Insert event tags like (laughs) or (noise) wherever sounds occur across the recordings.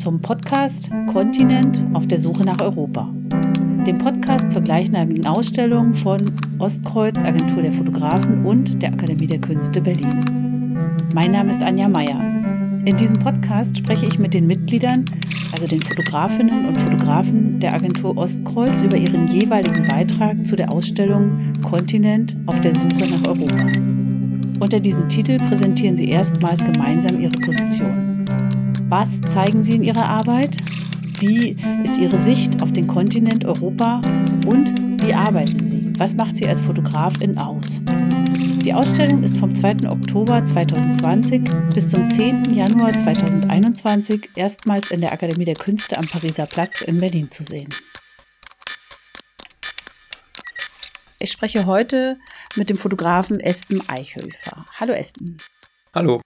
zum Podcast Kontinent auf der Suche nach Europa. Dem Podcast zur gleichnamigen Ausstellung von Ostkreuz, Agentur der Fotografen und der Akademie der Künste Berlin. Mein Name ist Anja Meier. In diesem Podcast spreche ich mit den Mitgliedern, also den Fotografinnen und Fotografen der Agentur Ostkreuz, über ihren jeweiligen Beitrag zu der Ausstellung Kontinent auf der Suche nach Europa. Unter diesem Titel präsentieren sie erstmals gemeinsam ihre Position. Was zeigen sie in ihrer Arbeit? Wie ist ihre Sicht auf den Kontinent Europa? Und wie arbeiten sie? Was macht sie als Fotografin aus? Die Ausstellung ist vom 2. Oktober 2020 bis zum 10. Januar 2021 erstmals in der Akademie der Künste am Pariser Platz in Berlin zu sehen. Ich spreche heute mit dem Fotografen Espen Eichhöfer. Hallo Espen. Hallo.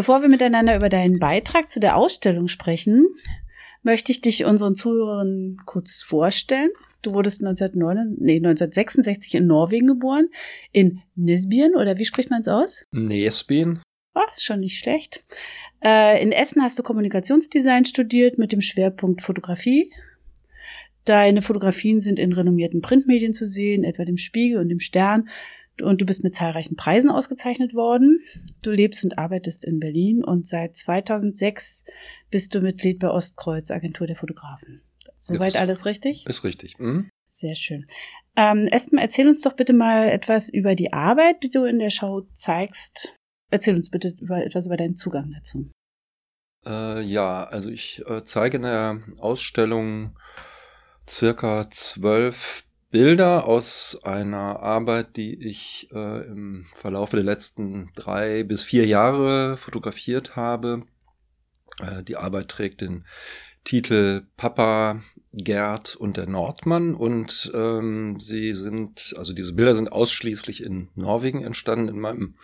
Bevor wir miteinander über deinen Beitrag zu der Ausstellung sprechen, möchte ich dich unseren Zuhörern kurz vorstellen. Du wurdest 1909, nee, 1966 in Norwegen geboren, in Nisbien, oder wie spricht man es aus? Nesbien. Ach, ist schon nicht schlecht. Äh, in Essen hast du Kommunikationsdesign studiert mit dem Schwerpunkt Fotografie. Deine Fotografien sind in renommierten Printmedien zu sehen, etwa dem Spiegel und dem Stern. Und du bist mit zahlreichen Preisen ausgezeichnet worden. Du lebst und arbeitest in Berlin und seit 2006 bist du Mitglied bei Ostkreuz, Agentur der Fotografen. Soweit Ist- alles richtig? Ist richtig. Hm? Sehr schön. Ähm, Espen, erzähl uns doch bitte mal etwas über die Arbeit, die du in der Show zeigst. Erzähl uns bitte über, etwas über deinen Zugang dazu. Äh, ja, also ich äh, zeige in der Ausstellung circa zwölf Bilder aus einer Arbeit, die ich äh, im Verlaufe der letzten drei bis vier Jahre fotografiert habe. Äh, die Arbeit trägt den Titel Papa, Gerd und der Nordmann und ähm, sie sind, also diese Bilder sind ausschließlich in Norwegen entstanden, in meinem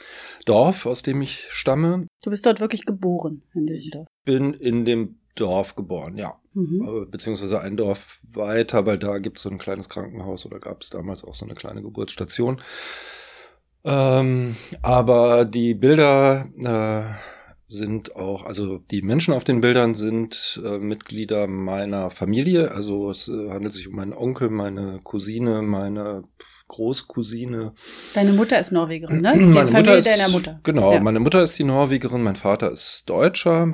Dorf, aus dem ich stamme. Du bist dort wirklich geboren in diesem Dorf. Bin in dem Dorf geboren, ja. Mhm. Beziehungsweise ein Dorf weiter, weil da gibt es so ein kleines Krankenhaus oder gab es damals auch so eine kleine Geburtsstation. Ähm, aber die Bilder äh, sind auch, also die Menschen auf den Bildern sind äh, Mitglieder meiner Familie. Also es äh, handelt sich um meinen Onkel, meine Cousine, meine Großcousine. Deine Mutter ist Norwegerin, ne? Ist (clears throat) die Meine Familie ist, deiner Mutter. Genau, Ja. meine Mutter ist die Norwegerin, mein Vater ist Deutscher.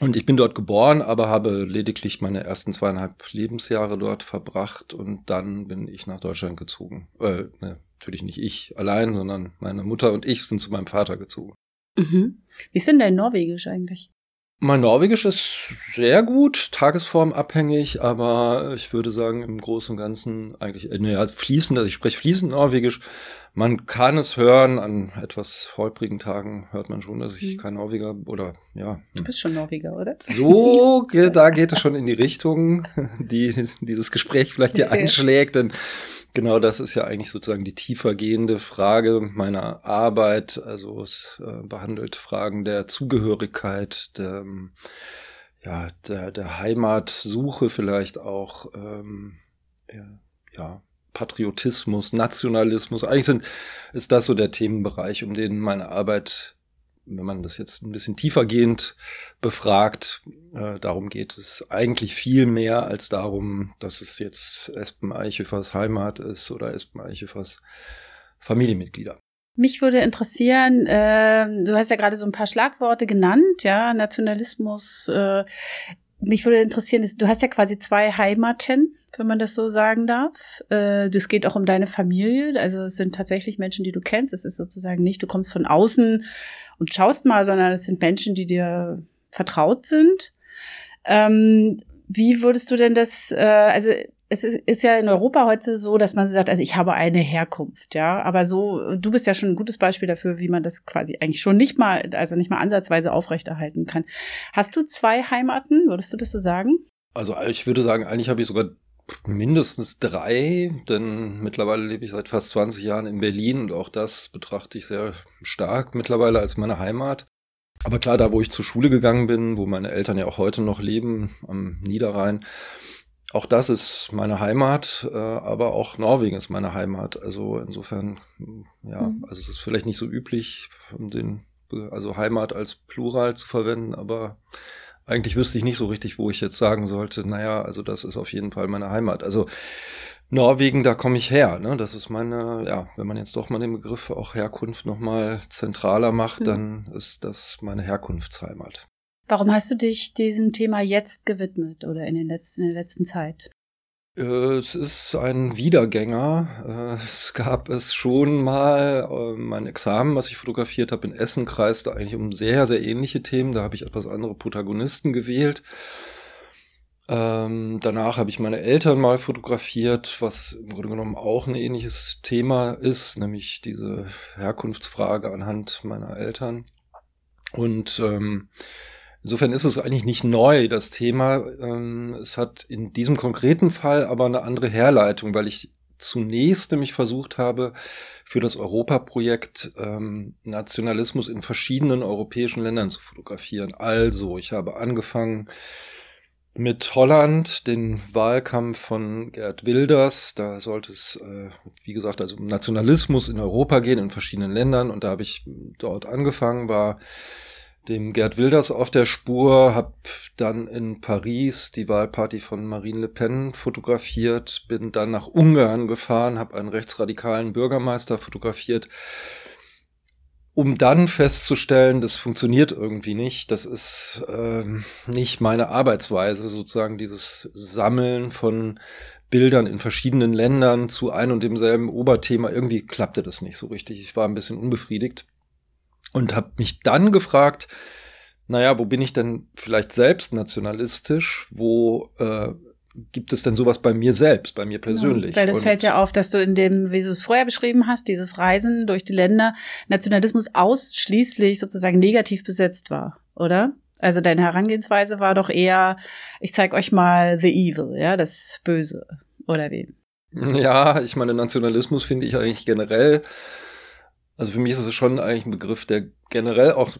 Und ich bin dort geboren, aber habe lediglich meine ersten zweieinhalb Lebensjahre dort verbracht und dann bin ich nach Deutschland gezogen. Äh, ne, natürlich nicht ich allein, sondern meine Mutter und ich sind zu meinem Vater gezogen. Mhm. Wie ist denn dein Norwegisch eigentlich? Mein Norwegisch ist sehr gut, tagesformabhängig, aber ich würde sagen, im Großen und Ganzen eigentlich, äh, naja, fließend, also ich spreche fließend Norwegisch. Man kann es hören, an etwas holprigen Tagen hört man schon, dass ich Mhm. kein Norweger oder ja. Du bist schon Norweger, oder? So, da geht es schon in die Richtung, (laughs) die dieses Gespräch vielleicht hier Okay. einschlägt, denn genau das ist ja eigentlich sozusagen die tiefer gehende Frage meiner Arbeit. Also es äh, behandelt Fragen der Zugehörigkeit, der, ja, der, der Heimatsuche vielleicht auch, ähm, ja, ja, Patriotismus, Nationalismus. Eigentlich sind, ist das so der Themenbereich, um den meine Arbeit, wenn man das jetzt ein bisschen tiefergehend befragt, äh, darum geht es eigentlich viel mehr als darum, dass es jetzt Espen Eichhöfers Heimat ist oder Espen Eichhöfers Familienmitglieder. Mich würde interessieren, ähm, du hast ja gerade so ein paar Schlagworte genannt, ja, Nationalismus. Äh, mich würde interessieren, du hast ja quasi zwei Heimaten, wenn man das so sagen darf. Äh, das geht auch um deine Familie, also es sind tatsächlich Menschen, die du kennst. Es ist sozusagen nicht, du kommst von außen und schaust mal, sondern es sind Menschen, die dir vertraut sind. Ähm, wie würdest du denn das, äh, also es ist, ist ja in Europa heute so, dass man sagt, also ich habe eine Herkunft, ja, aber so, du bist ja schon ein gutes Beispiel dafür, wie man das quasi eigentlich schon nicht mal, also nicht mal ansatzweise aufrechterhalten kann. Hast du zwei Heimaten, würdest du das so sagen? Also ich würde sagen, eigentlich habe ich sogar mindestens drei, denn mittlerweile lebe ich seit fast 20 Jahren in Berlin und auch das betrachte ich sehr stark mittlerweile als meine Heimat. Aber klar, da wo ich zur Schule gegangen bin, wo meine Eltern ja auch heute noch leben, am Niederrhein, auch das ist meine Heimat, äh, aber auch Norwegen ist meine Heimat. Also insofern, ja, Mhm. also es ist vielleicht nicht so üblich, um den, also Heimat als Plural zu verwenden, aber eigentlich wüsste ich nicht so richtig, wo ich jetzt sagen sollte, naja, also das ist auf jeden Fall meine Heimat. Also Norwegen, da komme ich her. Ne? Das ist meine, ja, wenn man jetzt doch mal den Begriff auch Herkunft nochmal zentraler macht, mhm. dann ist das meine Herkunftsheimat. Warum hast du dich diesem Thema jetzt gewidmet oder in, den letzten, in der letzten Zeit? Äh, es ist ein Wiedergänger. Äh, es gab es schon mal, äh, mein Examen, was ich fotografiert habe in Essen, kreiste eigentlich um sehr, sehr ähnliche Themen. Da habe ich etwas andere Protagonisten gewählt. Ähm, danach habe ich meine Eltern mal fotografiert, was im Grunde genommen auch ein ähnliches Thema ist, nämlich diese Herkunftsfrage anhand meiner Eltern. Und ähm, insofern ist es eigentlich nicht neu, das Thema. Ähm, es hat in diesem konkreten Fall aber eine andere Herleitung, weil ich zunächst nämlich versucht habe, für das Europaprojekt ähm, Nationalismus in verschiedenen europäischen Ländern zu fotografieren. Also, ich habe angefangen mit Holland, den Wahlkampf von Gerd Wilders. Da sollte es, äh, wie gesagt, also um Nationalismus in Europa gehen, in verschiedenen Ländern. Und da habe ich dort angefangen, war dem Gerd Wilders auf der Spur, habe dann in Paris die Wahlparty von Marine Le Pen fotografiert, bin dann nach Ungarn gefahren, habe einen rechtsradikalen Bürgermeister fotografiert um dann festzustellen, das funktioniert irgendwie nicht. Das ist ähm, nicht meine Arbeitsweise, sozusagen dieses Sammeln von Bildern in verschiedenen Ländern zu ein und demselben Oberthema. Irgendwie klappte das nicht so richtig. Ich war ein bisschen unbefriedigt und habe mich dann gefragt, naja, wo bin ich denn vielleicht selbst nationalistisch? Wo äh, gibt es denn sowas bei mir selbst, bei mir persönlich? Ja, weil das und fällt ja auf, dass du in dem, wie du es vorher beschrieben hast, dieses Reisen durch die Länder, Nationalismus ausschließlich sozusagen negativ besetzt war, oder? Also deine Herangehensweise war doch eher, ich zeig euch mal the evil, ja, das Böse, oder wie? Ja, ich meine, Nationalismus finde ich eigentlich generell also für mich ist es schon eigentlich ein Begriff, der generell auch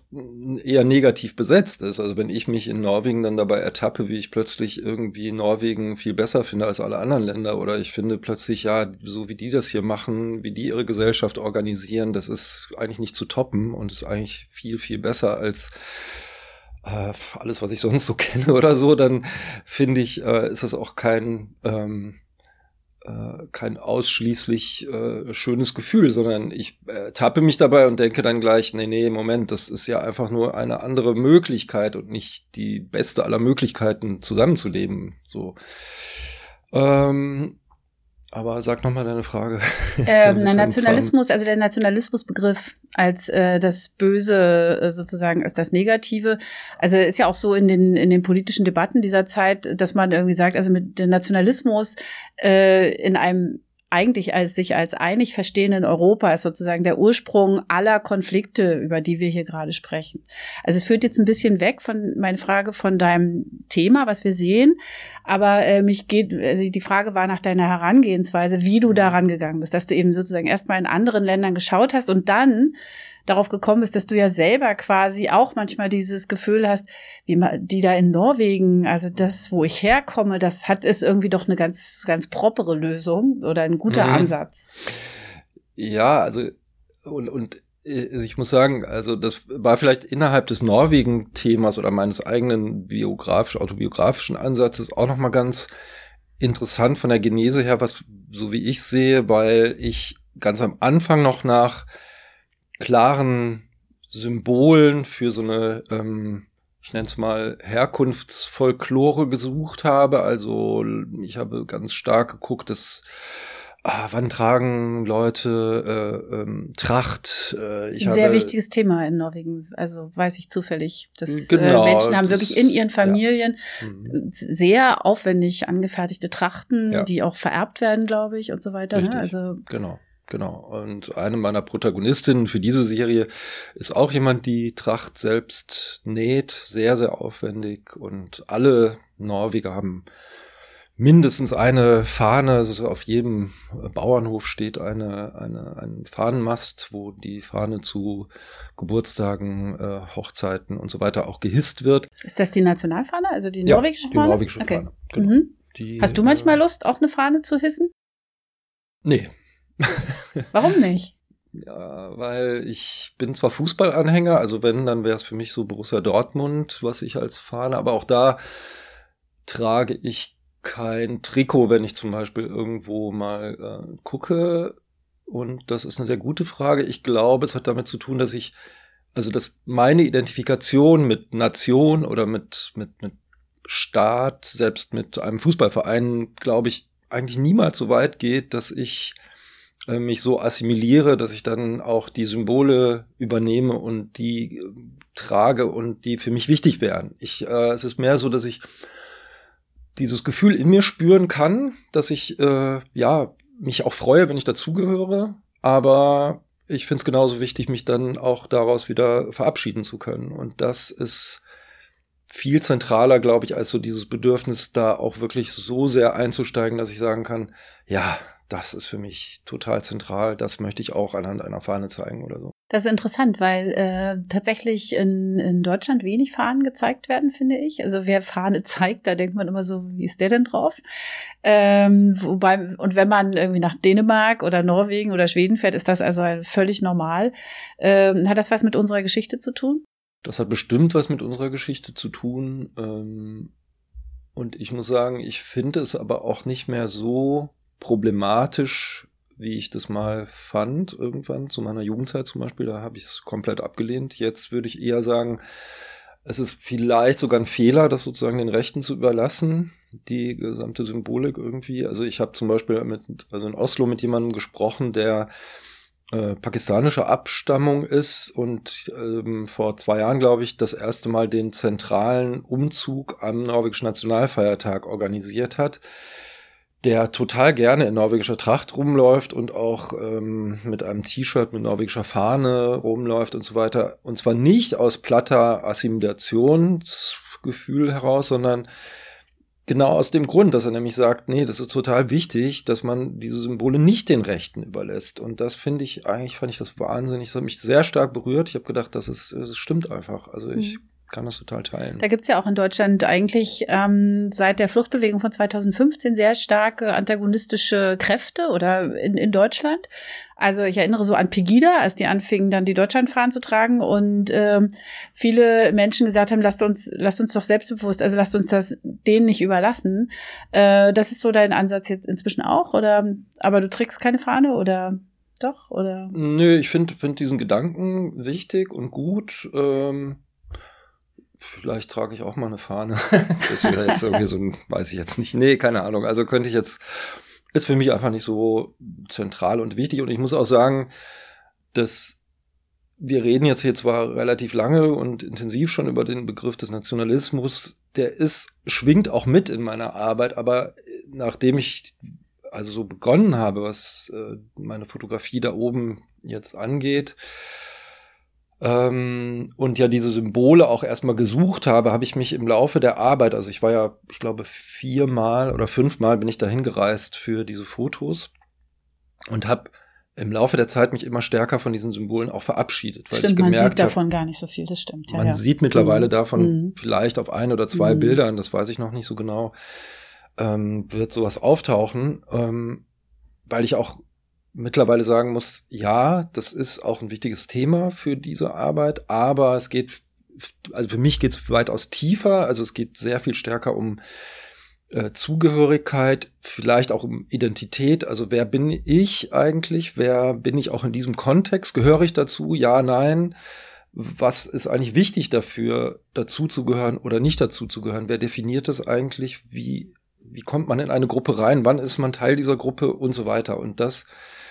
eher negativ besetzt ist. Also wenn ich mich in Norwegen dann dabei ertappe, wie ich plötzlich irgendwie Norwegen viel besser finde als alle anderen Länder oder ich finde plötzlich, ja, so wie die das hier machen, wie die ihre Gesellschaft organisieren, das ist eigentlich nicht zu toppen und ist eigentlich viel, viel besser als äh, alles, was ich sonst so (laughs) kenne oder so, dann finde ich, äh, ist das auch kein ähm, äh, kein ausschließlich äh, schönes Gefühl, sondern ich äh, tappe mich dabei und denke dann gleich, nee, nee, Moment, das ist ja einfach nur eine andere Möglichkeit und nicht die beste aller Möglichkeiten zusammenzuleben. So. Ähm, aber sag nochmal deine Frage. (laughs) Ähm, der Nationalismus, also der Nationalismusbegriff als äh, das Böse äh, sozusagen als das Negative. Also ist ja auch so in den in den politischen Debatten dieser Zeit, dass man irgendwie sagt, also mit dem Nationalismus äh, in einem eigentlich als sich als einig verstehenden Europa ist sozusagen der Ursprung aller Konflikte, über die wir hier gerade sprechen. Also es führt jetzt ein bisschen weg von meine Frage von deinem Thema, was wir sehen, aber äh, mich geht, also die Frage war nach deiner Herangehensweise, wie du daran gegangen bist, dass du eben sozusagen erstmal in anderen Ländern geschaut hast und dann darauf gekommen bist, dass du ja selber quasi auch manchmal dieses Gefühl hast, wie die da in Norwegen, also das, wo ich herkomme, das hat ist irgendwie doch eine ganz, ganz propere Lösung oder ein guter mhm. Ansatz. Ja, also und, und also ich muss sagen, also das war vielleicht innerhalb des Norwegen-Themas oder meines eigenen biografisch, autobiografischen Ansatzes auch nochmal ganz interessant von der Genese her, was so wie ich sehe, weil ich ganz am Anfang noch nach klaren Symbolen für so eine, ähm, ich nenne es mal, Herkunftsfolklore gesucht habe. Also ich habe ganz stark geguckt, dass ah, wann tragen Leute äh, ähm, Tracht? Äh, das ist ein sehr wichtiges Thema in Norwegen. Also weiß ich zufällig, dass genau, äh, Menschen haben wirklich in ihren Familien ja. Mhm. sehr aufwendig angefertigte Trachten, ja. die auch vererbt werden, glaube ich, und so weiter. Ne? Also genau. Genau. Und eine meiner Protagonistinnen für diese Serie ist auch jemand, die Tracht selbst näht, sehr, sehr aufwendig. Und alle Norweger haben mindestens eine Fahne, also auf jedem Bauernhof steht eine, eine, ein Fahnenmast, wo die Fahne zu Geburtstagen, äh, Hochzeiten und so weiter auch gehisst wird. Ist das die Nationalfahne, also die norwegische Fahne? Die norwegische okay. Fahne. Genau. Mhm. Die, Hast du manchmal äh, Lust, auch eine Fahne zu hissen? Nee. (laughs) Warum nicht? Ja, weil ich bin zwar Fußballanhänger, also wenn, dann wäre es für mich so Borussia Dortmund, was ich als Fahne, aber auch da trage ich kein Trikot, wenn ich zum Beispiel irgendwo mal äh, gucke. Und das ist eine sehr gute Frage. Ich glaube, es hat damit zu tun, dass ich, also dass meine Identifikation mit Nation oder mit, mit, mit Staat, selbst mit einem Fußballverein, glaube ich, eigentlich niemals so weit geht, dass ich äh, mich so assimiliere, dass ich dann auch die Symbole übernehme und die äh, trage und die für mich wichtig wären. Ich, äh, es ist mehr so, dass ich dieses Gefühl in mir spüren kann, dass ich äh, ja mich auch freue, wenn ich dazugehöre, aber ich finde es genauso wichtig, mich dann auch daraus wieder verabschieden zu können. Und das ist viel zentraler, glaube ich, als so dieses Bedürfnis, da auch wirklich so sehr einzusteigen, dass ich sagen kann, ja, das ist für mich total zentral. Das möchte ich auch anhand einer Fahne zeigen oder so. Das ist interessant, weil äh, tatsächlich in, in Deutschland wenig Fahnen gezeigt werden, finde ich. Also wer Fahne zeigt, da denkt man immer so, wie ist der denn drauf? Ähm, wobei, und wenn man irgendwie nach Dänemark oder Norwegen oder Schweden fährt, ist das also völlig normal. Ähm, hat das was mit unserer Geschichte zu tun? Das hat bestimmt was mit unserer Geschichte zu tun. Ähm, und ich muss sagen, ich finde es aber auch nicht mehr so problematisch, wie ich das mal fand, irgendwann, zu meiner Jugendzeit zum Beispiel, da habe ich es komplett abgelehnt. Jetzt würde ich eher sagen, es ist vielleicht sogar ein Fehler, das sozusagen den Rechten zu überlassen, die gesamte Symbolik irgendwie. Also ich habe zum Beispiel mit, also in Oslo mit jemandem gesprochen, der äh, pakistanischer Abstammung ist und ähm, vor zwei Jahren, glaube ich, das erste Mal den zentralen Umzug am norwegischen Nationalfeiertag organisiert hat der total gerne in norwegischer Tracht rumläuft und auch ähm, mit einem T-Shirt mit norwegischer Fahne rumläuft und so weiter. Und zwar nicht aus platter Assimilationsgefühl heraus, sondern genau aus dem Grund, dass er nämlich sagt, nee, das ist total wichtig, dass man diese Symbole nicht den Rechten überlässt. Und das finde ich, eigentlich fand ich das wahnsinnig, das hat mich sehr stark berührt. Ich habe gedacht, das ist, das stimmt einfach. Also ich mhm kann das total teilen. Da gibt's ja auch in Deutschland eigentlich ähm, seit der Fluchtbewegung von 2015 sehr starke antagonistische Kräfte oder in, in Deutschland. Also ich erinnere so an Pegida, als die anfingen, dann die Deutschlandfahnen zu tragen und ähm, viele Menschen gesagt haben, lasst uns, lasst uns doch selbstbewusst, also lasst uns das denen nicht überlassen. Äh, das ist so dein Ansatz jetzt inzwischen auch, oder? Aber du trägst keine Fahne oder? Doch, oder? Nö, ich finde find diesen Gedanken wichtig und gut. Ähm Vielleicht trage ich auch mal eine Fahne. (laughs) das wäre jetzt irgendwie so ein, weiß ich jetzt nicht. Nee, keine Ahnung. Also könnte ich jetzt, ist für mich einfach nicht so zentral und wichtig. Und ich muss auch sagen, dass wir reden jetzt hier zwar relativ lange und intensiv schon über den Begriff des Nationalismus. Der ist, schwingt auch mit in meiner Arbeit, aber nachdem ich also so begonnen habe, was äh, meine Fotografie da oben jetzt angeht, ähm, und ja diese Symbole auch erstmal gesucht habe, habe ich mich im Laufe der Arbeit, also ich war ja, ich glaube, viermal oder fünfmal bin ich dahin gereist für diese Fotos und habe im Laufe der Zeit mich immer stärker von diesen Symbolen auch verabschiedet. Weil stimmt, ich gemerkt man sieht davon hab, gar nicht so viel, das stimmt. Ja, man ja. sieht mittlerweile mhm. davon mhm. vielleicht auf ein oder zwei mhm. Bildern, das weiß ich noch nicht so genau, ähm, wird sowas auftauchen, ähm, weil ich auch mittlerweile sagen muss, ja, das ist auch ein wichtiges Thema für diese Arbeit, aber es geht, also für mich geht es weitaus tiefer, also es geht sehr viel stärker um äh, Zugehörigkeit, vielleicht auch um Identität, also wer bin ich eigentlich, wer bin ich auch in diesem Kontext, gehöre ich dazu, ja, nein, was ist eigentlich wichtig dafür, dazu zu gehören oder nicht dazu zu gehören, wer definiert das eigentlich, wie, wie kommt man in eine Gruppe rein, wann ist man Teil dieser Gruppe und so weiter und das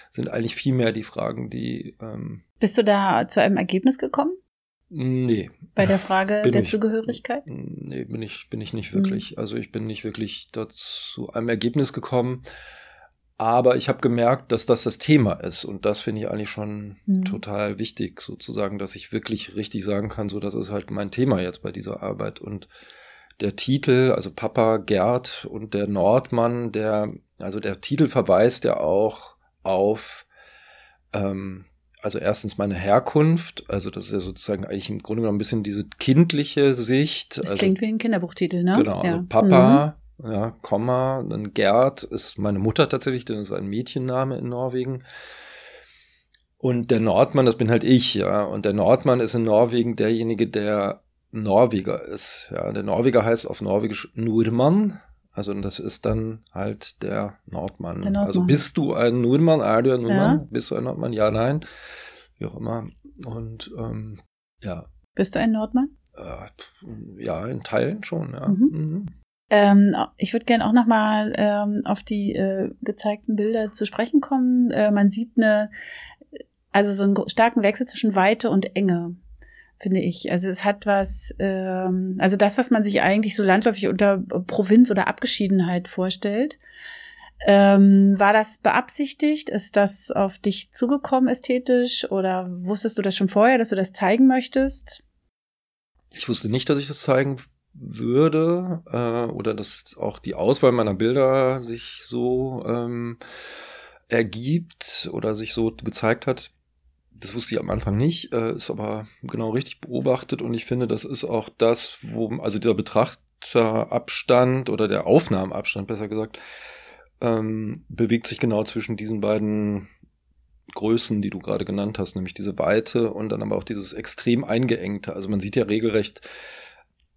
sind eigentlich viel mehr die Fragen, die. Ähm, Bist du da zu einem Ergebnis gekommen? Nee. Bei der Frage (laughs) bin der ich, Zugehörigkeit? Nee, bin ich, bin ich nicht wirklich. Mhm. Also ich bin nicht wirklich zu einem Ergebnis gekommen. Aber ich habe gemerkt, dass das das Thema ist. Und das finde ich eigentlich schon mhm. total wichtig, sozusagen, dass ich wirklich richtig sagen kann, so das ist halt mein Thema jetzt bei dieser Arbeit. Und der Titel, also Papa Gerd und der Nordmann, der, also der Titel verweist ja auch auf, ähm, also erstens meine Herkunft, also das ist ja sozusagen eigentlich im Grunde genommen ein bisschen diese kindliche Sicht. Das also, klingt wie ein Kinderbuchtitel, ne? Genau, ja. also Papa, mhm. ja, Komma, dann Gerd ist meine Mutter tatsächlich, denn das ist ein Mädchenname in Norwegen. Und der Nordmann, das bin halt ich, ja. Und der Nordmann ist in Norwegen derjenige, der Norweger ist. Ja, der Norweger heißt auf Norwegisch Nurmann. Also das ist dann halt der Nordmann. der Nordmann. Also bist du ein Nurmann, du ein Nordmann? Ja. Bist du ein Nordmann? Ja, nein. Wie auch immer. Und ähm, ja. Bist du ein Nordmann? Äh, ja, in Teilen schon, ja. Mhm. Mhm. Ähm, ich würde gerne auch nochmal ähm, auf die äh, gezeigten Bilder zu sprechen kommen. Äh, man sieht eine, also so einen starken Wechsel zwischen Weite und Enge finde ich. Also es hat was, ähm, also das, was man sich eigentlich so landläufig unter Provinz oder Abgeschiedenheit vorstellt. Ähm, war das beabsichtigt? Ist das auf dich zugekommen ästhetisch oder wusstest du das schon vorher, dass du das zeigen möchtest? Ich wusste nicht, dass ich das zeigen würde äh, oder dass auch die Auswahl meiner Bilder sich so ähm, ergibt oder sich so gezeigt hat. Das wusste ich am Anfang nicht, äh, ist aber genau richtig beobachtet und ich finde, das ist auch das, wo, also dieser Betrachterabstand oder der Aufnahmeabstand, besser gesagt, ähm, bewegt sich genau zwischen diesen beiden Größen, die du gerade genannt hast, nämlich diese Weite und dann aber auch dieses extrem eingeengte. Also man sieht ja regelrecht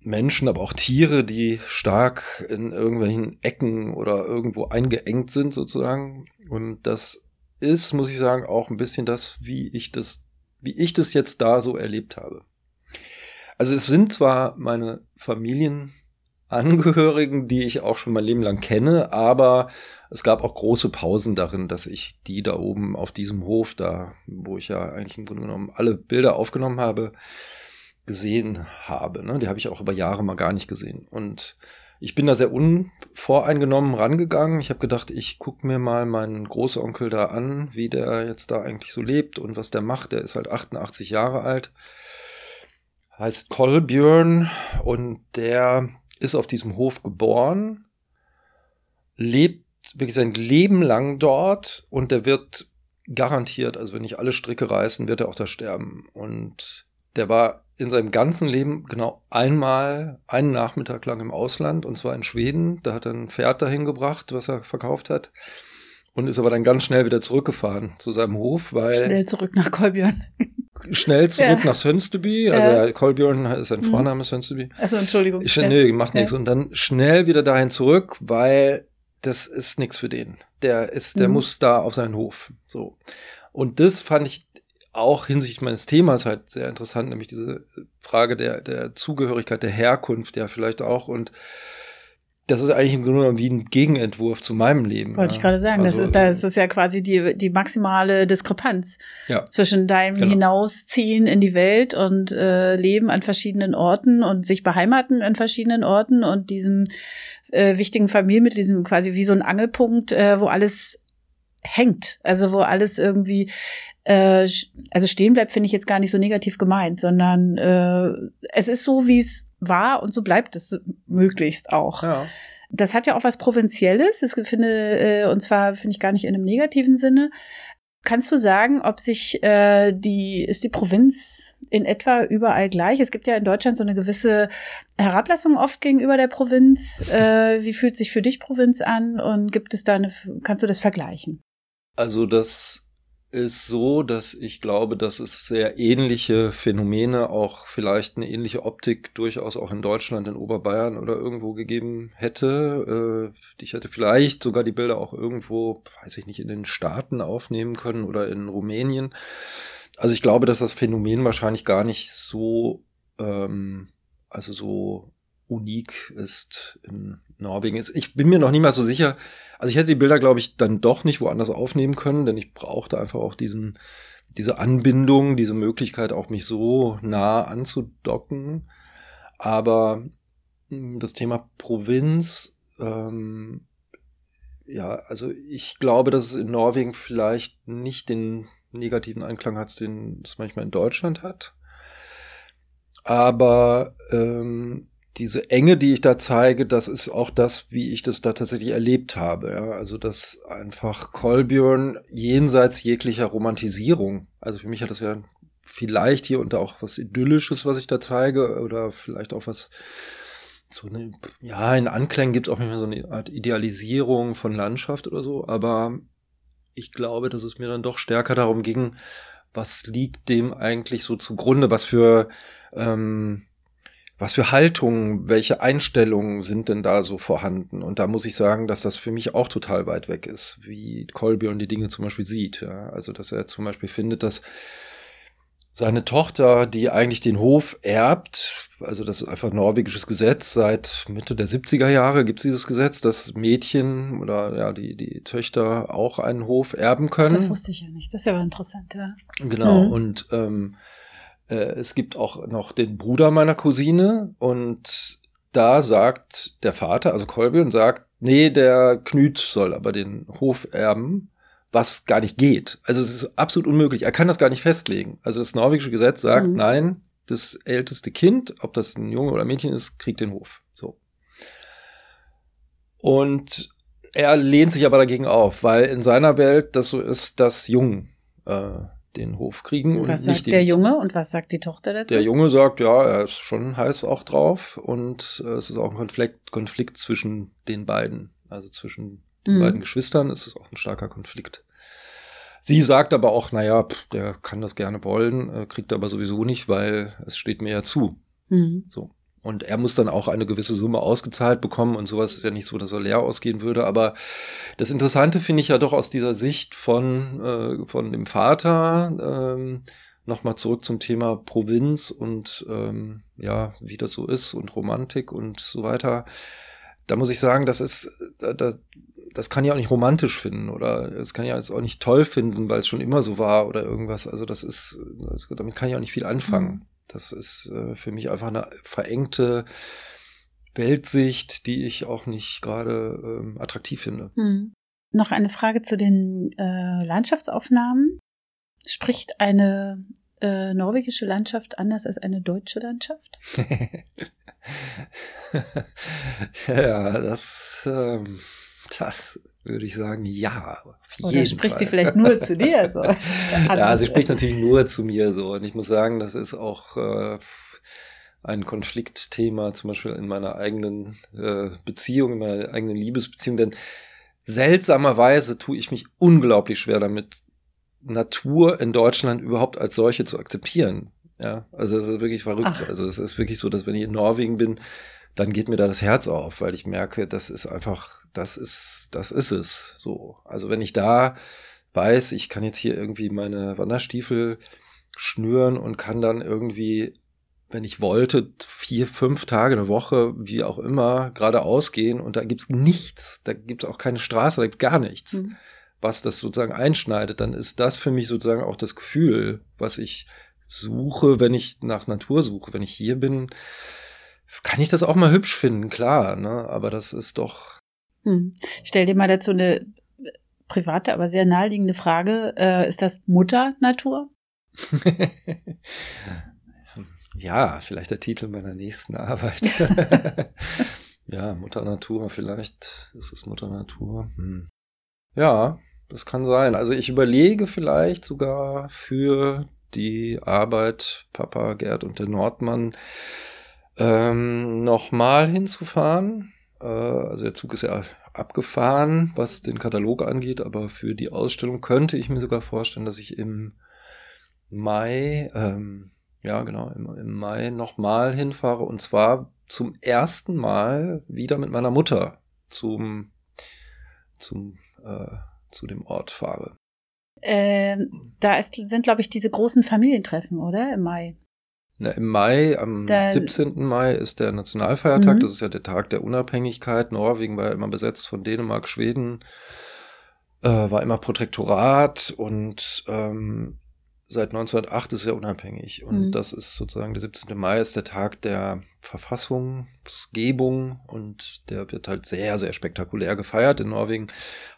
Menschen, aber auch Tiere, die stark in irgendwelchen Ecken oder irgendwo eingeengt sind sozusagen. Und das ist, muss ich sagen, auch ein bisschen das, wie ich das, wie ich das jetzt da so erlebt habe. Also es sind zwar meine Familienangehörigen, die ich auch schon mein Leben lang kenne, aber es gab auch große Pausen darin, dass ich die da oben auf diesem Hof, da, wo ich ja eigentlich im Grunde genommen alle Bilder aufgenommen habe, gesehen habe. Ne? Die habe ich auch über Jahre mal gar nicht gesehen. Und ich bin da sehr unvoreingenommen rangegangen. Ich habe gedacht, ich gucke mir mal meinen Großonkel da an, wie der jetzt da eigentlich so lebt und was der macht. Der ist halt 88 Jahre alt, heißt Kolbjörn und der ist auf diesem Hof geboren, lebt wirklich sein Leben lang dort und der wird garantiert, also wenn nicht alle Stricke reißen, wird er auch da sterben. Und der war in seinem ganzen Leben genau einmal einen Nachmittag lang im Ausland und zwar in Schweden. Da hat er ein Pferd dahin gebracht, was er verkauft hat und ist aber dann ganz schnell wieder zurückgefahren zu seinem Hof, weil schnell zurück nach Kolbjörn. schnell (laughs) zurück ja. nach Sönsteby, also ja. Kolbjörn ist sein mhm. Vorname. Sönsteby. Also Entschuldigung. Ich, nee, macht ja. nichts und dann schnell wieder dahin zurück, weil das ist nichts für den. Der ist, der mhm. muss da auf seinen Hof. So. Und das fand ich auch hinsichtlich meines Themas halt sehr interessant, nämlich diese Frage der, der Zugehörigkeit, der Herkunft ja vielleicht auch und das ist eigentlich im Grunde genommen wie ein Gegenentwurf zu meinem Leben. Wollte ja. ich gerade sagen. Also, das ist, das ist ja quasi die, die maximale Diskrepanz ja. zwischen deinem genau. Hinausziehen in die Welt und äh, Leben an verschiedenen Orten und sich beheimaten an verschiedenen Orten und diesem äh, wichtigen Familienmitglied, diesem quasi wie so ein Angelpunkt, äh, wo alles hängt. Also wo alles irgendwie äh, also stehen bleibt, finde ich jetzt gar nicht so negativ gemeint, sondern äh, es ist so, wie es war und so bleibt es möglichst auch. Ja. Das hat ja auch was Provinzielles, das finde, äh, und zwar finde ich gar nicht in einem negativen Sinne. Kannst du sagen, ob sich äh, die, ist die Provinz in etwa überall gleich? Es gibt ja in Deutschland so eine gewisse Herablassung oft gegenüber der Provinz. Äh, wie fühlt sich für dich Provinz an und gibt es da eine, kannst du das vergleichen? Also das ist so, dass ich glaube, dass es sehr ähnliche Phänomene, auch vielleicht eine ähnliche Optik durchaus auch in Deutschland, in Oberbayern oder irgendwo gegeben hätte. Äh, ich hätte vielleicht sogar die Bilder auch irgendwo, weiß ich nicht, in den Staaten aufnehmen können oder in Rumänien. Also ich glaube, dass das Phänomen wahrscheinlich gar nicht so, ähm, also so unik ist in Norwegen. Ich bin mir noch nie mal so sicher. Also ich hätte die Bilder, glaube ich, dann doch nicht woanders aufnehmen können, denn ich brauchte einfach auch diesen, diese Anbindung, diese Möglichkeit, auch mich so nah anzudocken. Aber hm, das Thema Provinz, ähm, ja, also ich glaube, dass es in Norwegen vielleicht nicht den negativen Einklang hat, den es manchmal in Deutschland hat. Aber ähm, diese Enge, die ich da zeige, das ist auch das, wie ich das da tatsächlich erlebt habe. Ja? Also dass einfach Kolbjörn jenseits jeglicher Romantisierung, also für mich hat das ja vielleicht hier und da auch was Idyllisches, was ich da zeige, oder vielleicht auch was so eine, ja, in Anklängen gibt es auch immer so eine Art Idealisierung von Landschaft oder so, aber ich glaube, dass es mir dann doch stärker darum ging, was liegt dem eigentlich so zugrunde, was für ähm, was für Haltungen, welche Einstellungen sind denn da so vorhanden? Und da muss ich sagen, dass das für mich auch total weit weg ist, wie Kolbjörn die Dinge zum Beispiel sieht. Ja? Also, dass er zum Beispiel findet, dass seine Tochter, die eigentlich den Hof erbt, also das ist einfach norwegisches Gesetz, seit Mitte der 70er Jahre gibt es dieses Gesetz, dass Mädchen oder ja, die, die Töchter auch einen Hof erben können. Das wusste ich ja nicht, das ist ja interessant, ja. Genau, mhm. und ähm, äh, es gibt auch noch den Bruder meiner Cousine und da sagt der Vater, also Kolbjörn, sagt, nee, der Knüt soll aber den Hof erben was gar nicht geht. Also es ist absolut unmöglich. Er kann das gar nicht festlegen. Also das norwegische Gesetz sagt, mhm. nein, das älteste Kind, ob das ein Junge oder ein Mädchen ist, kriegt den Hof. So. Und er lehnt sich aber dagegen auf, weil in seiner Welt das so ist, dass Jungen äh, den Hof kriegen. Und, was sagt der Junge und was sagt die Tochter dazu? Der Junge sagt, ja, er ist schon heiß auch drauf und äh, es ist auch ein Konflikt, Konflikt zwischen den beiden, also zwischen den mhm. beiden Geschwistern ist es auch ein starker Konflikt. Sie sagt aber auch, naja, pff, der kann das gerne wollen, äh, kriegt aber sowieso nicht, weil es steht mir ja zu. Mhm. So. Und er muss dann auch eine gewisse Summe ausgezahlt bekommen und sowas ist ja nicht so, dass er leer ausgehen würde. Aber das Interessante finde ich ja doch aus dieser Sicht von, äh, von dem Vater, ähm, nochmal zurück zum Thema Provinz und ähm, ja, wie das so ist und Romantik und so weiter. Da muss ich sagen, das ist, da, da, das kann ich auch nicht romantisch finden oder das kann ich jetzt auch nicht toll finden, weil es schon immer so war oder irgendwas. Also das ist, das, damit kann ich auch nicht viel anfangen. Das ist äh, für mich einfach eine verengte Weltsicht, die ich auch nicht gerade ähm, attraktiv finde. Mhm. Noch eine Frage zu den äh, Landschaftsaufnahmen. Spricht eine äh, norwegische Landschaft anders als eine deutsche Landschaft? (laughs) ja, das ähm, (laughs) das würde ich sagen, ja. Auf Oder spricht Fall. sie vielleicht nur zu dir (laughs) so? ja, sie spricht natürlich nur zu mir so. Und ich muss sagen, das ist auch äh, ein Konfliktthema, zum Beispiel in meiner eigenen äh, Beziehung, in meiner eigenen Liebesbeziehung. Denn seltsamerweise tue ich mich unglaublich schwer damit, Natur in Deutschland überhaupt als solche zu akzeptieren. Ja, also es ist wirklich verrückt. Ach. Also es ist wirklich so, dass wenn ich in Norwegen bin, dann geht mir da das Herz auf, weil ich merke, das ist einfach, das ist, das ist es so. Also wenn ich da weiß, ich kann jetzt hier irgendwie meine Wanderstiefel schnüren und kann dann irgendwie, wenn ich wollte, vier, fünf Tage eine Woche, wie auch immer, geradeaus gehen und da gibt's nichts, da gibt's auch keine Straße, da gibt gar nichts, mhm. was das sozusagen einschneidet, dann ist das für mich sozusagen auch das Gefühl, was ich suche, wenn ich nach Natur suche, wenn ich hier bin, kann ich das auch mal hübsch finden, klar, ne? Aber das ist doch. Hm. Ich stell dir mal dazu eine private, aber sehr naheliegende Frage. Äh, ist das Mutter Natur? (laughs) ja, vielleicht der Titel meiner nächsten Arbeit. (laughs) ja, Mutter Natur, vielleicht ist es Mutter Natur. Hm. Ja, das kann sein. Also ich überlege vielleicht sogar für die Arbeit Papa Gerd und der Nordmann ähm, nochmal hinzufahren. Äh, also der Zug ist ja abgefahren, was den Katalog angeht, aber für die Ausstellung könnte ich mir sogar vorstellen, dass ich im Mai, ähm, ja genau, im, im Mai nochmal hinfahre und zwar zum ersten Mal wieder mit meiner Mutter zum, zum, äh, zu dem Ort fahre. Ähm, da ist, sind, glaube ich, diese großen Familientreffen, oder? Im Mai. Na, Im Mai, am da, 17. Mai ist der Nationalfeiertag. Mhm. Das ist ja der Tag der Unabhängigkeit. Norwegen war ja immer besetzt von Dänemark, Schweden, äh, war immer Protektorat und ähm, seit 1908 ist er unabhängig. Und mhm. das ist sozusagen der 17. Mai ist der Tag der Verfassungsgebung und der wird halt sehr, sehr spektakulär gefeiert. In Norwegen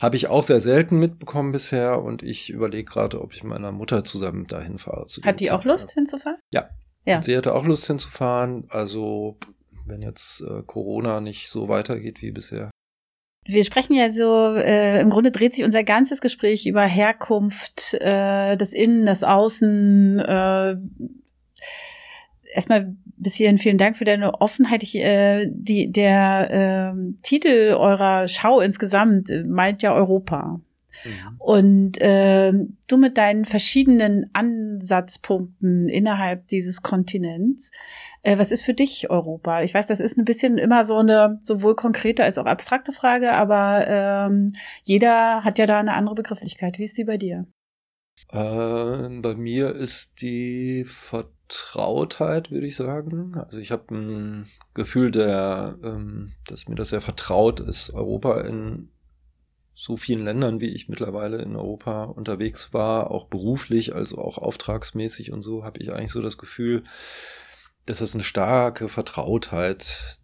habe ich auch sehr selten mitbekommen bisher und ich überlege gerade, ob ich meiner Mutter zusammen dahin fahre. Hat die Tag. auch Lust hinzufahren? Ja, ja. Sie hatte auch Lust hinzufahren. Also, wenn jetzt äh, Corona nicht so weitergeht wie bisher. Wir sprechen ja so, äh, im Grunde dreht sich unser ganzes Gespräch über Herkunft, äh, das Innen, das Außen. Äh, erstmal bis hierhin vielen Dank für deine Offenheit. Ich, äh, die, der äh, Titel eurer Schau insgesamt meint ja Europa. Mhm. Und äh, du mit deinen verschiedenen Ansatzpunkten innerhalb dieses Kontinents, äh, was ist für dich Europa? Ich weiß, das ist ein bisschen immer so eine sowohl konkrete als auch abstrakte Frage, aber ähm, jeder hat ja da eine andere Begrifflichkeit. Wie ist die bei dir? Äh, bei mir ist die Vertrautheit, würde ich sagen. Also ich habe ein Gefühl, der, ähm, dass mir das sehr vertraut ist, Europa in so vielen Ländern, wie ich mittlerweile in Europa unterwegs war, auch beruflich, also auch auftragsmäßig und so, habe ich eigentlich so das Gefühl, dass es eine starke Vertrautheit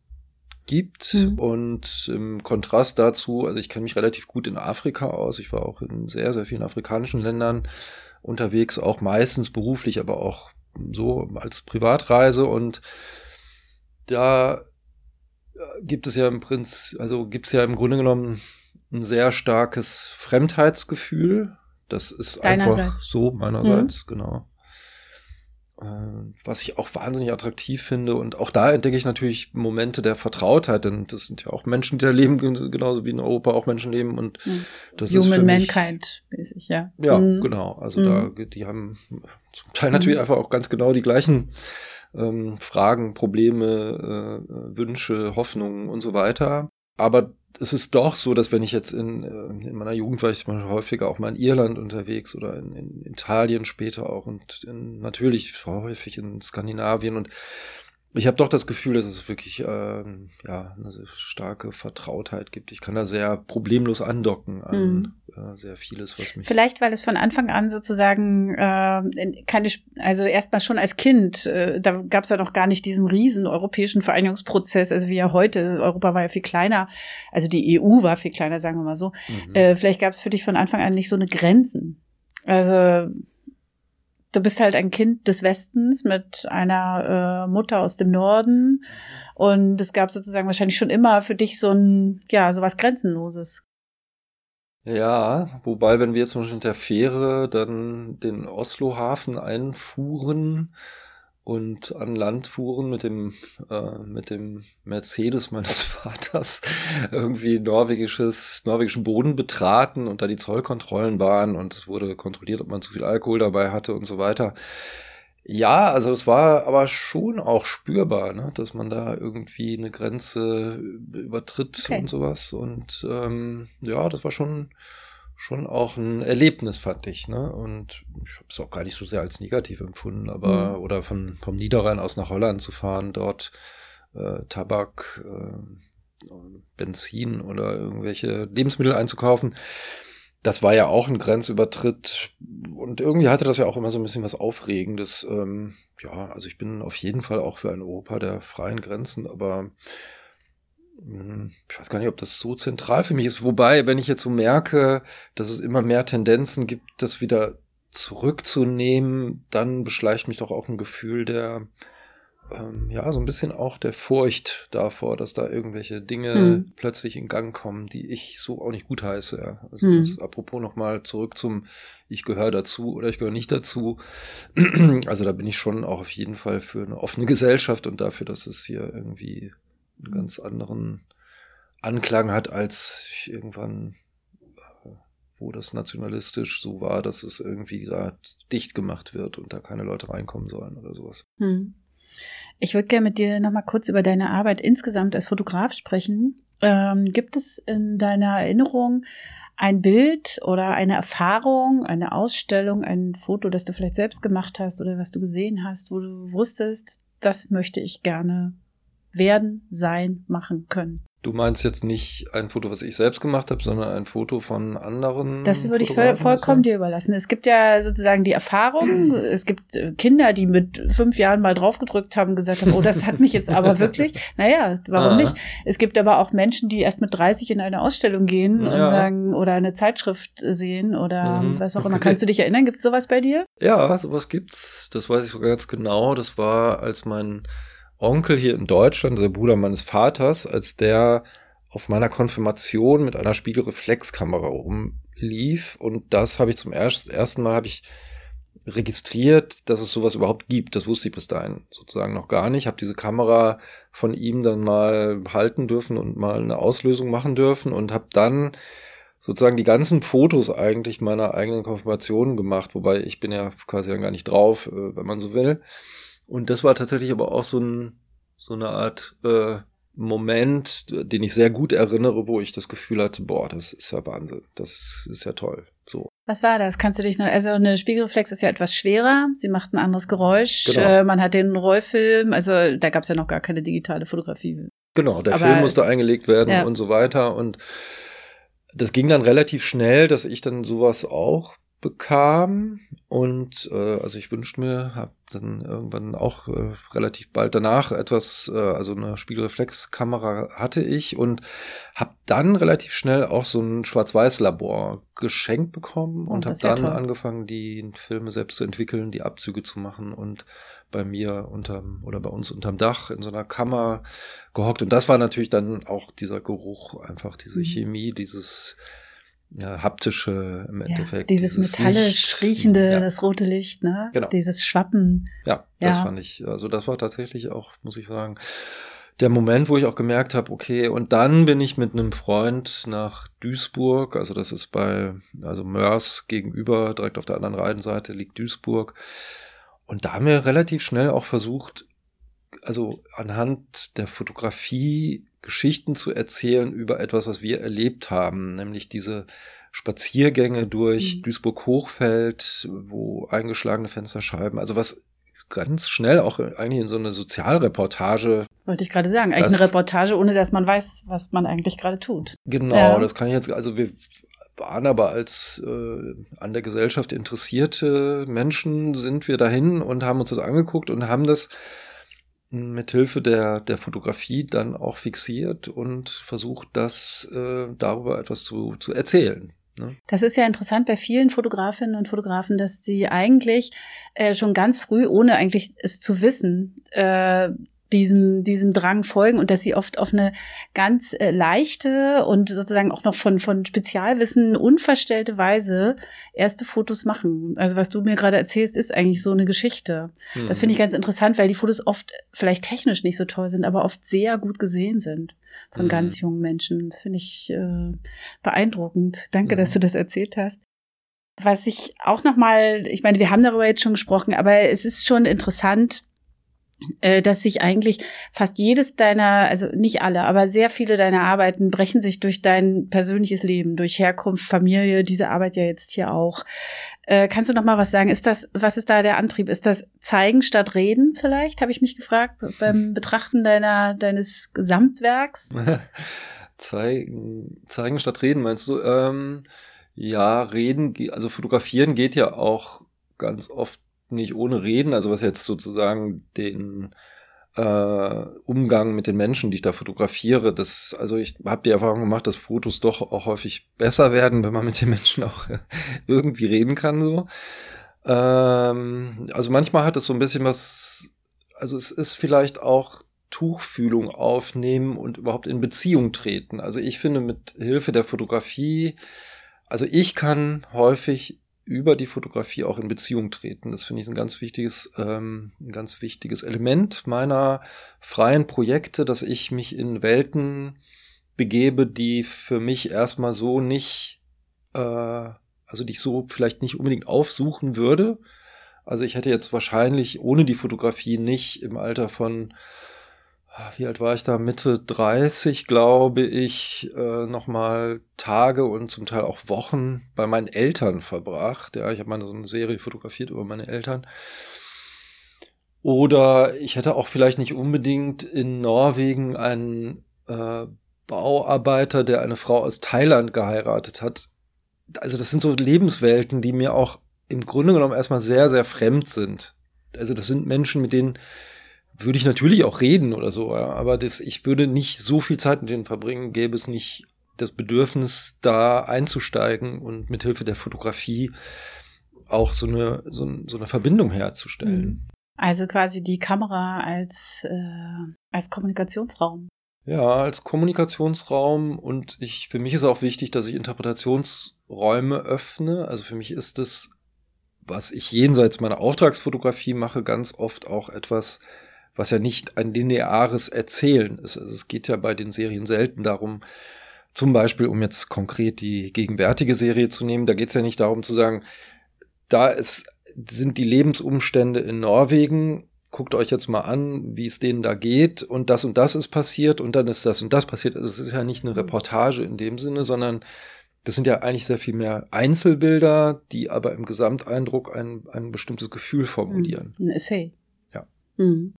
gibt. Mhm. Und im Kontrast dazu, also ich kenne mich relativ gut in Afrika aus. Ich war auch in sehr, sehr vielen afrikanischen Ländern unterwegs, auch meistens beruflich, aber auch so als Privatreise. Und da gibt es ja im Prinzip, also gibt es ja im Grunde genommen ein sehr starkes Fremdheitsgefühl. Das ist einfach so meinerseits, mhm. genau. Äh, was ich auch wahnsinnig attraktiv finde. Und auch da entdecke ich natürlich Momente der Vertrautheit, denn das sind ja auch Menschen, die da leben, genauso wie in Europa auch Menschen leben. Und mhm. das Human ist Mankind mäßig, ja. Ja, mhm. genau. Also mhm. da, die haben zum Teil natürlich mhm. einfach auch ganz genau die gleichen ähm, Fragen, Probleme, äh, Wünsche, Hoffnungen und so weiter. Aber es ist doch so, dass wenn ich jetzt in, äh, in meiner Jugend war ich mal häufiger auch mal in Irland unterwegs oder in, in Italien später auch und in, natürlich häufig in Skandinavien und ich habe doch das Gefühl, dass es wirklich ähm, ja eine starke Vertrautheit gibt. Ich kann da sehr problemlos andocken an mhm. äh, sehr vieles, was mich. Vielleicht, weil es von Anfang an sozusagen äh, keine, also erstmal schon als Kind, äh, da gab es ja noch gar nicht diesen riesen europäischen Vereinigungsprozess, also wie ja heute. Europa war ja viel kleiner, also die EU war viel kleiner, sagen wir mal so. Mhm. Äh, vielleicht gab es für dich von Anfang an nicht so eine Grenzen. Also du bist halt ein Kind des Westens mit einer äh, Mutter aus dem Norden. Und es gab sozusagen wahrscheinlich schon immer für dich so ein, ja, sowas Grenzenloses. Ja, wobei, wenn wir zum Beispiel mit der Fähre dann den Oslo-Hafen einfuhren, und an Land fuhren mit dem, äh, mit dem Mercedes meines (laughs) Vaters irgendwie norwegisches, norwegischen Boden betraten und da die Zollkontrollen waren und es wurde kontrolliert, ob man zu viel Alkohol dabei hatte und so weiter. Ja, also es war aber schon auch spürbar, ne, dass man da irgendwie eine Grenze übertritt okay. und sowas. Und ähm, ja, das war schon, schon auch ein Erlebnis, fand ich. Ne? Und ich habe es auch gar nicht so sehr als negativ empfunden, aber mhm. oder von vom Niederrhein aus nach Holland zu fahren, dort äh, Tabak, äh, Benzin oder irgendwelche Lebensmittel einzukaufen. Das war ja auch ein Grenzübertritt und irgendwie hatte das ja auch immer so ein bisschen was Aufregendes. Ähm, ja, also ich bin auf jeden Fall auch für ein Europa der freien Grenzen, aber ich weiß gar nicht, ob das so zentral für mich ist. Wobei, wenn ich jetzt so merke, dass es immer mehr Tendenzen gibt, das wieder zurückzunehmen, dann beschleicht mich doch auch ein Gefühl der, ähm, ja, so ein bisschen auch der Furcht davor, dass da irgendwelche Dinge hm. plötzlich in Gang kommen, die ich so auch nicht gut heiße. Ja. Also hm. das, apropos nochmal zurück zum Ich gehöre dazu oder ich gehöre nicht dazu. also da bin ich schon auch auf jeden Fall für eine offene Gesellschaft und dafür, dass es hier irgendwie einen ganz anderen Anklang hat als irgendwann, äh, wo das nationalistisch so war, dass es irgendwie da dicht gemacht wird und da keine Leute reinkommen sollen oder sowas. Hm. Ich würde gerne mit dir nochmal kurz über deine Arbeit insgesamt als Fotograf sprechen. Ähm, gibt es in deiner Erinnerung ein Bild oder eine Erfahrung, eine Ausstellung, ein Foto, das du vielleicht selbst gemacht hast oder was du gesehen hast, wo du wusstest, das möchte ich gerne werden, sein, machen können. Du meinst jetzt nicht ein Foto, was ich selbst gemacht habe, sondern ein Foto von anderen? Das würde ich voll, vollkommen dir überlassen. Es gibt ja sozusagen die Erfahrung. (clears throat) es gibt äh, Kinder, die mit fünf Jahren mal draufgedrückt haben und gesagt haben, oh, das hat mich jetzt aber wirklich. (laughs) Naja, warum ah. nicht? Es gibt aber auch Menschen, die erst mit 30 in eine Ausstellung gehen ja. und sagen, oder eine Zeitschrift sehen oder mhm. was auch immer. Kannst du dich erinnern? Gibt es sowas bei dir? Ja, sowas gibt's. Das weiß ich sogar ganz genau. Das war, als mein Onkel hier in Deutschland, der Bruder meines Vaters, als der auf meiner Konfirmation mit einer Spiegelreflexkamera rumlief. Und das habe ich zum ersten Mal habe ich registriert, dass es sowas überhaupt gibt. Das wusste ich bis dahin sozusagen noch gar nicht. Ich habe diese Kamera von ihm dann mal halten dürfen und mal eine Auslösung machen dürfen und habe dann sozusagen die ganzen Fotos eigentlich meiner eigenen Konfirmation gemacht, wobei ich bin ja quasi dann gar nicht drauf, äh, wenn man so will. Und das war tatsächlich aber auch so, ein, so eine Art äh, Moment, den ich sehr gut erinnere, wo ich das Gefühl hatte, boah, das ist ja Wahnsinn, das ist ja toll. So. Was war das? Kannst du dich noch, also eine Spiegelreflex ist ja etwas schwerer, sie macht ein anderes Geräusch, genau. äh, man hat den Rollfilm, also da gab es ja noch gar keine digitale Fotografie. Genau, der Aber, Film musste eingelegt werden ja. und so weiter und das ging dann relativ schnell, dass ich dann sowas auch bekam und äh, also ich wünschte mir, habe dann irgendwann auch äh, relativ bald danach etwas, äh, also eine Spiegelreflexkamera hatte ich und habe dann relativ schnell auch so ein Schwarz-Weiß-Labor geschenkt bekommen oh, und habe dann ja angefangen, die Filme selbst zu entwickeln, die Abzüge zu machen und bei mir unterm oder bei uns unterm Dach in so einer Kammer gehockt und das war natürlich dann auch dieser Geruch, einfach diese mhm. Chemie, dieses ja, haptische im Endeffekt. Ja, dieses, dieses metallisch riechende, ja. das rote Licht, ne? Genau. Dieses Schwappen. Ja, das ja. fand ich, also das war tatsächlich auch, muss ich sagen, der Moment, wo ich auch gemerkt habe, okay, und dann bin ich mit einem Freund nach Duisburg, also das ist bei, also Mörs gegenüber, direkt auf der anderen Rheinseite liegt Duisburg. Und da haben wir relativ schnell auch versucht, also anhand der Fotografie Geschichten zu erzählen über etwas, was wir erlebt haben, nämlich diese Spaziergänge durch mhm. Duisburg-Hochfeld, wo eingeschlagene Fensterscheiben, also was ganz schnell auch eigentlich in so eine Sozialreportage. Wollte ich gerade sagen, eigentlich eine Reportage, ohne dass man weiß, was man eigentlich gerade tut. Genau, ja. das kann ich jetzt, also wir waren aber als äh, an der Gesellschaft interessierte Menschen sind wir dahin und haben uns das angeguckt und haben das mit Hilfe der, der Fotografie dann auch fixiert und versucht, das äh, darüber etwas zu, zu erzählen. Ne? Das ist ja interessant bei vielen Fotografinnen und Fotografen, dass sie eigentlich äh, schon ganz früh, ohne eigentlich es zu wissen, äh, diesem, diesem Drang folgen und dass sie oft auf eine ganz äh, leichte und sozusagen auch noch von, von Spezialwissen unverstellte Weise erste Fotos machen. Also was du mir gerade erzählst, ist eigentlich so eine Geschichte. Mhm. Das finde ich ganz interessant, weil die Fotos oft vielleicht technisch nicht so toll sind, aber oft sehr gut gesehen sind von mhm. ganz jungen Menschen. Das finde ich äh, beeindruckend. Danke, mhm. dass du das erzählt hast. Was ich auch noch mal, ich meine, wir haben darüber jetzt schon gesprochen, aber es ist schon interessant, dass sich eigentlich fast jedes deiner, also nicht alle, aber sehr viele deiner Arbeiten brechen sich durch dein persönliches Leben, durch Herkunft, Familie, diese Arbeit ja jetzt hier auch. Äh, kannst du noch mal was sagen? Ist das, was ist da der Antrieb? Ist das Zeigen statt Reden vielleicht? Habe ich mich gefragt beim Betrachten deiner deines Gesamtwerks. (laughs) zeigen, zeigen statt Reden meinst du? Ähm, ja, Reden, also fotografieren geht ja auch ganz oft nicht ohne Reden, also was jetzt sozusagen den äh, Umgang mit den Menschen, die ich da fotografiere, das, also ich habe die Erfahrung gemacht, dass Fotos doch auch häufig besser werden, wenn man mit den Menschen auch (laughs) irgendwie reden kann, so. Ähm, also manchmal hat es so ein bisschen was, also es ist vielleicht auch Tuchfühlung aufnehmen und überhaupt in Beziehung treten. Also ich finde mit Hilfe der Fotografie, also ich kann häufig über die Fotografie auch in Beziehung treten. Das finde ich ein ganz wichtiges, ähm, ein ganz wichtiges Element meiner freien Projekte, dass ich mich in Welten begebe, die für mich erstmal so nicht, äh, also die ich so vielleicht nicht unbedingt aufsuchen würde. Also ich hätte jetzt wahrscheinlich ohne die Fotografie nicht im Alter von wie alt war ich da? Mitte 30, glaube ich, äh, nochmal Tage und zum Teil auch Wochen bei meinen Eltern verbracht. Ja, ich habe mal so eine Serie fotografiert über meine Eltern. Oder ich hätte auch vielleicht nicht unbedingt in Norwegen einen äh, Bauarbeiter, der eine Frau aus Thailand geheiratet hat. Also das sind so Lebenswelten, die mir auch im Grunde genommen erstmal sehr, sehr fremd sind. Also das sind Menschen, mit denen würde ich natürlich auch reden oder so, aber das, ich würde nicht so viel Zeit mit denen verbringen, gäbe es nicht das Bedürfnis, da einzusteigen und mit Hilfe der Fotografie auch so eine, so, so eine Verbindung herzustellen. Mhm. Also quasi die Kamera als, äh, als Kommunikationsraum. Ja, als Kommunikationsraum und ich, für mich ist auch wichtig, dass ich Interpretationsräume öffne. Also für mich ist es, was ich jenseits meiner Auftragsfotografie mache, ganz oft auch etwas, was ja nicht ein lineares Erzählen ist. Also es geht ja bei den Serien selten darum, zum Beispiel, um jetzt konkret die gegenwärtige Serie zu nehmen, da geht es ja nicht darum zu sagen, da ist, sind die Lebensumstände in Norwegen, guckt euch jetzt mal an, wie es denen da geht und das und das ist passiert und dann ist das und das passiert. Also es ist ja nicht eine mhm. Reportage in dem Sinne, sondern das sind ja eigentlich sehr viel mehr Einzelbilder, die aber im Gesamteindruck ein, ein bestimmtes Gefühl formulieren. Ein Essay. Ja. Mhm.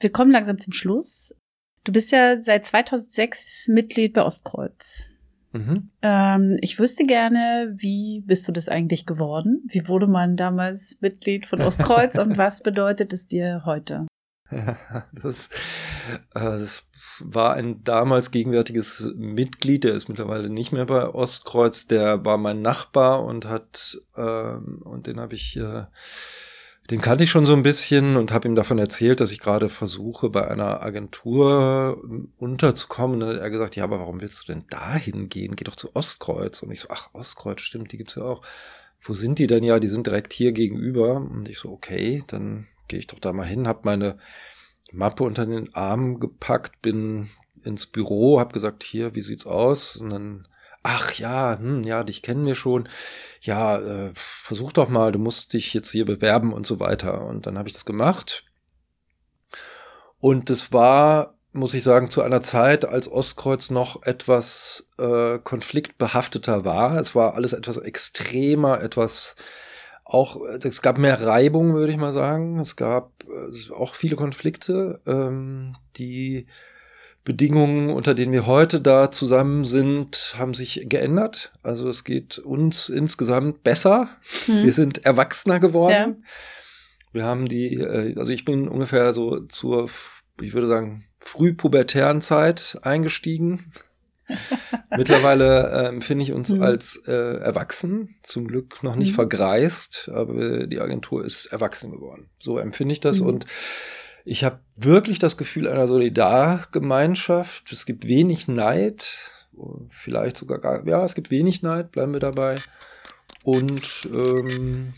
Wir kommen langsam zum Schluss. Du bist ja seit 2006 Mitglied bei Ostkreuz. Mhm. Ähm, ich wüsste gerne, wie bist du das eigentlich geworden? Wie wurde man damals Mitglied von Ostkreuz und (laughs) was bedeutet es dir heute? (laughs) Das, äh, das war ein damals gegenwärtiges Mitglied, der ist mittlerweile nicht mehr bei Ostkreuz, der war mein Nachbar und hat, ähm, und den habe ich äh, den kannte ich schon so ein bisschen und habe ihm davon erzählt, dass ich gerade versuche, bei einer Agentur ähm, unterzukommen. Und dann hat er gesagt, ja, aber warum willst du denn dahin gehen? Geh doch zu Ostkreuz. Und ich so, ach, Ostkreuz, stimmt, die gibt's ja auch. Wo sind die denn? Ja, die sind direkt hier gegenüber. Und ich so, okay, dann gehe ich doch da mal hin, habe meine Mappe unter den Arm gepackt, bin ins Büro, habe gesagt, hier, wie sieht's aus? Und dann ach ja, hm, ja, dich kennen wir schon. Ja, äh, versuch doch mal, du musst dich jetzt hier bewerben und so weiter. Und dann habe ich das gemacht. Und es war, muss ich sagen, zu einer Zeit, als Ostkreuz noch etwas äh, konfliktbehafteter war. Es war alles etwas extremer, etwas auch, es gab mehr Reibung, würde ich mal sagen. Es gab äh, auch viele Konflikte, ähm, die Bedingungen, unter denen wir heute da zusammen sind, haben sich geändert. Also es geht uns insgesamt besser. Hm. Wir sind erwachsener geworden. Ja. Wir haben die, äh, also ich bin ungefähr so zur, ich würde sagen, frühpubertären Zeit eingestiegen. (laughs) Mittlerweile äh, empfinde ich uns hm. als äh, erwachsen, zum Glück noch nicht hm. vergreist, aber die Agentur ist erwachsen geworden. So empfinde ich das hm. und ich habe wirklich das Gefühl einer Solidargemeinschaft. Es gibt wenig Neid, vielleicht sogar gar, ja, es gibt wenig Neid, bleiben wir dabei. Und ähm,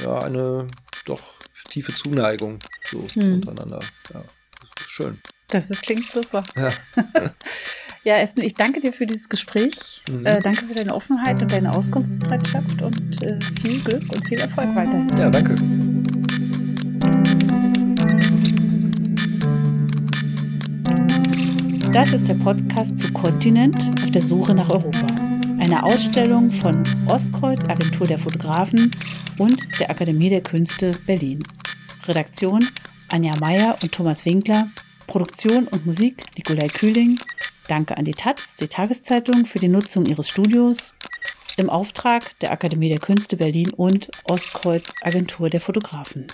ja, eine doch tiefe Zuneigung so hm. untereinander. Ja, das ist schön. Das ist, klingt super. Ja. (laughs) ja, Espen, ich danke dir für dieses Gespräch. Mhm. Äh, danke für deine Offenheit und deine Auskunftsbereitschaft und äh, viel Glück und viel Erfolg weiterhin. Ja, danke. Das ist der Podcast zu Kontinent auf der Suche nach Europa. Eine Ausstellung von Ostkreuz, Agentur der Fotografen und der Akademie der Künste Berlin. Redaktion Anja Meyer und Thomas Winkler. Produktion und Musik Nikolai Kühling. Danke an die Taz, die Tageszeitung, für die Nutzung ihres Studios im Auftrag der Akademie der Künste Berlin und Ostkreuz Agentur der Fotografen.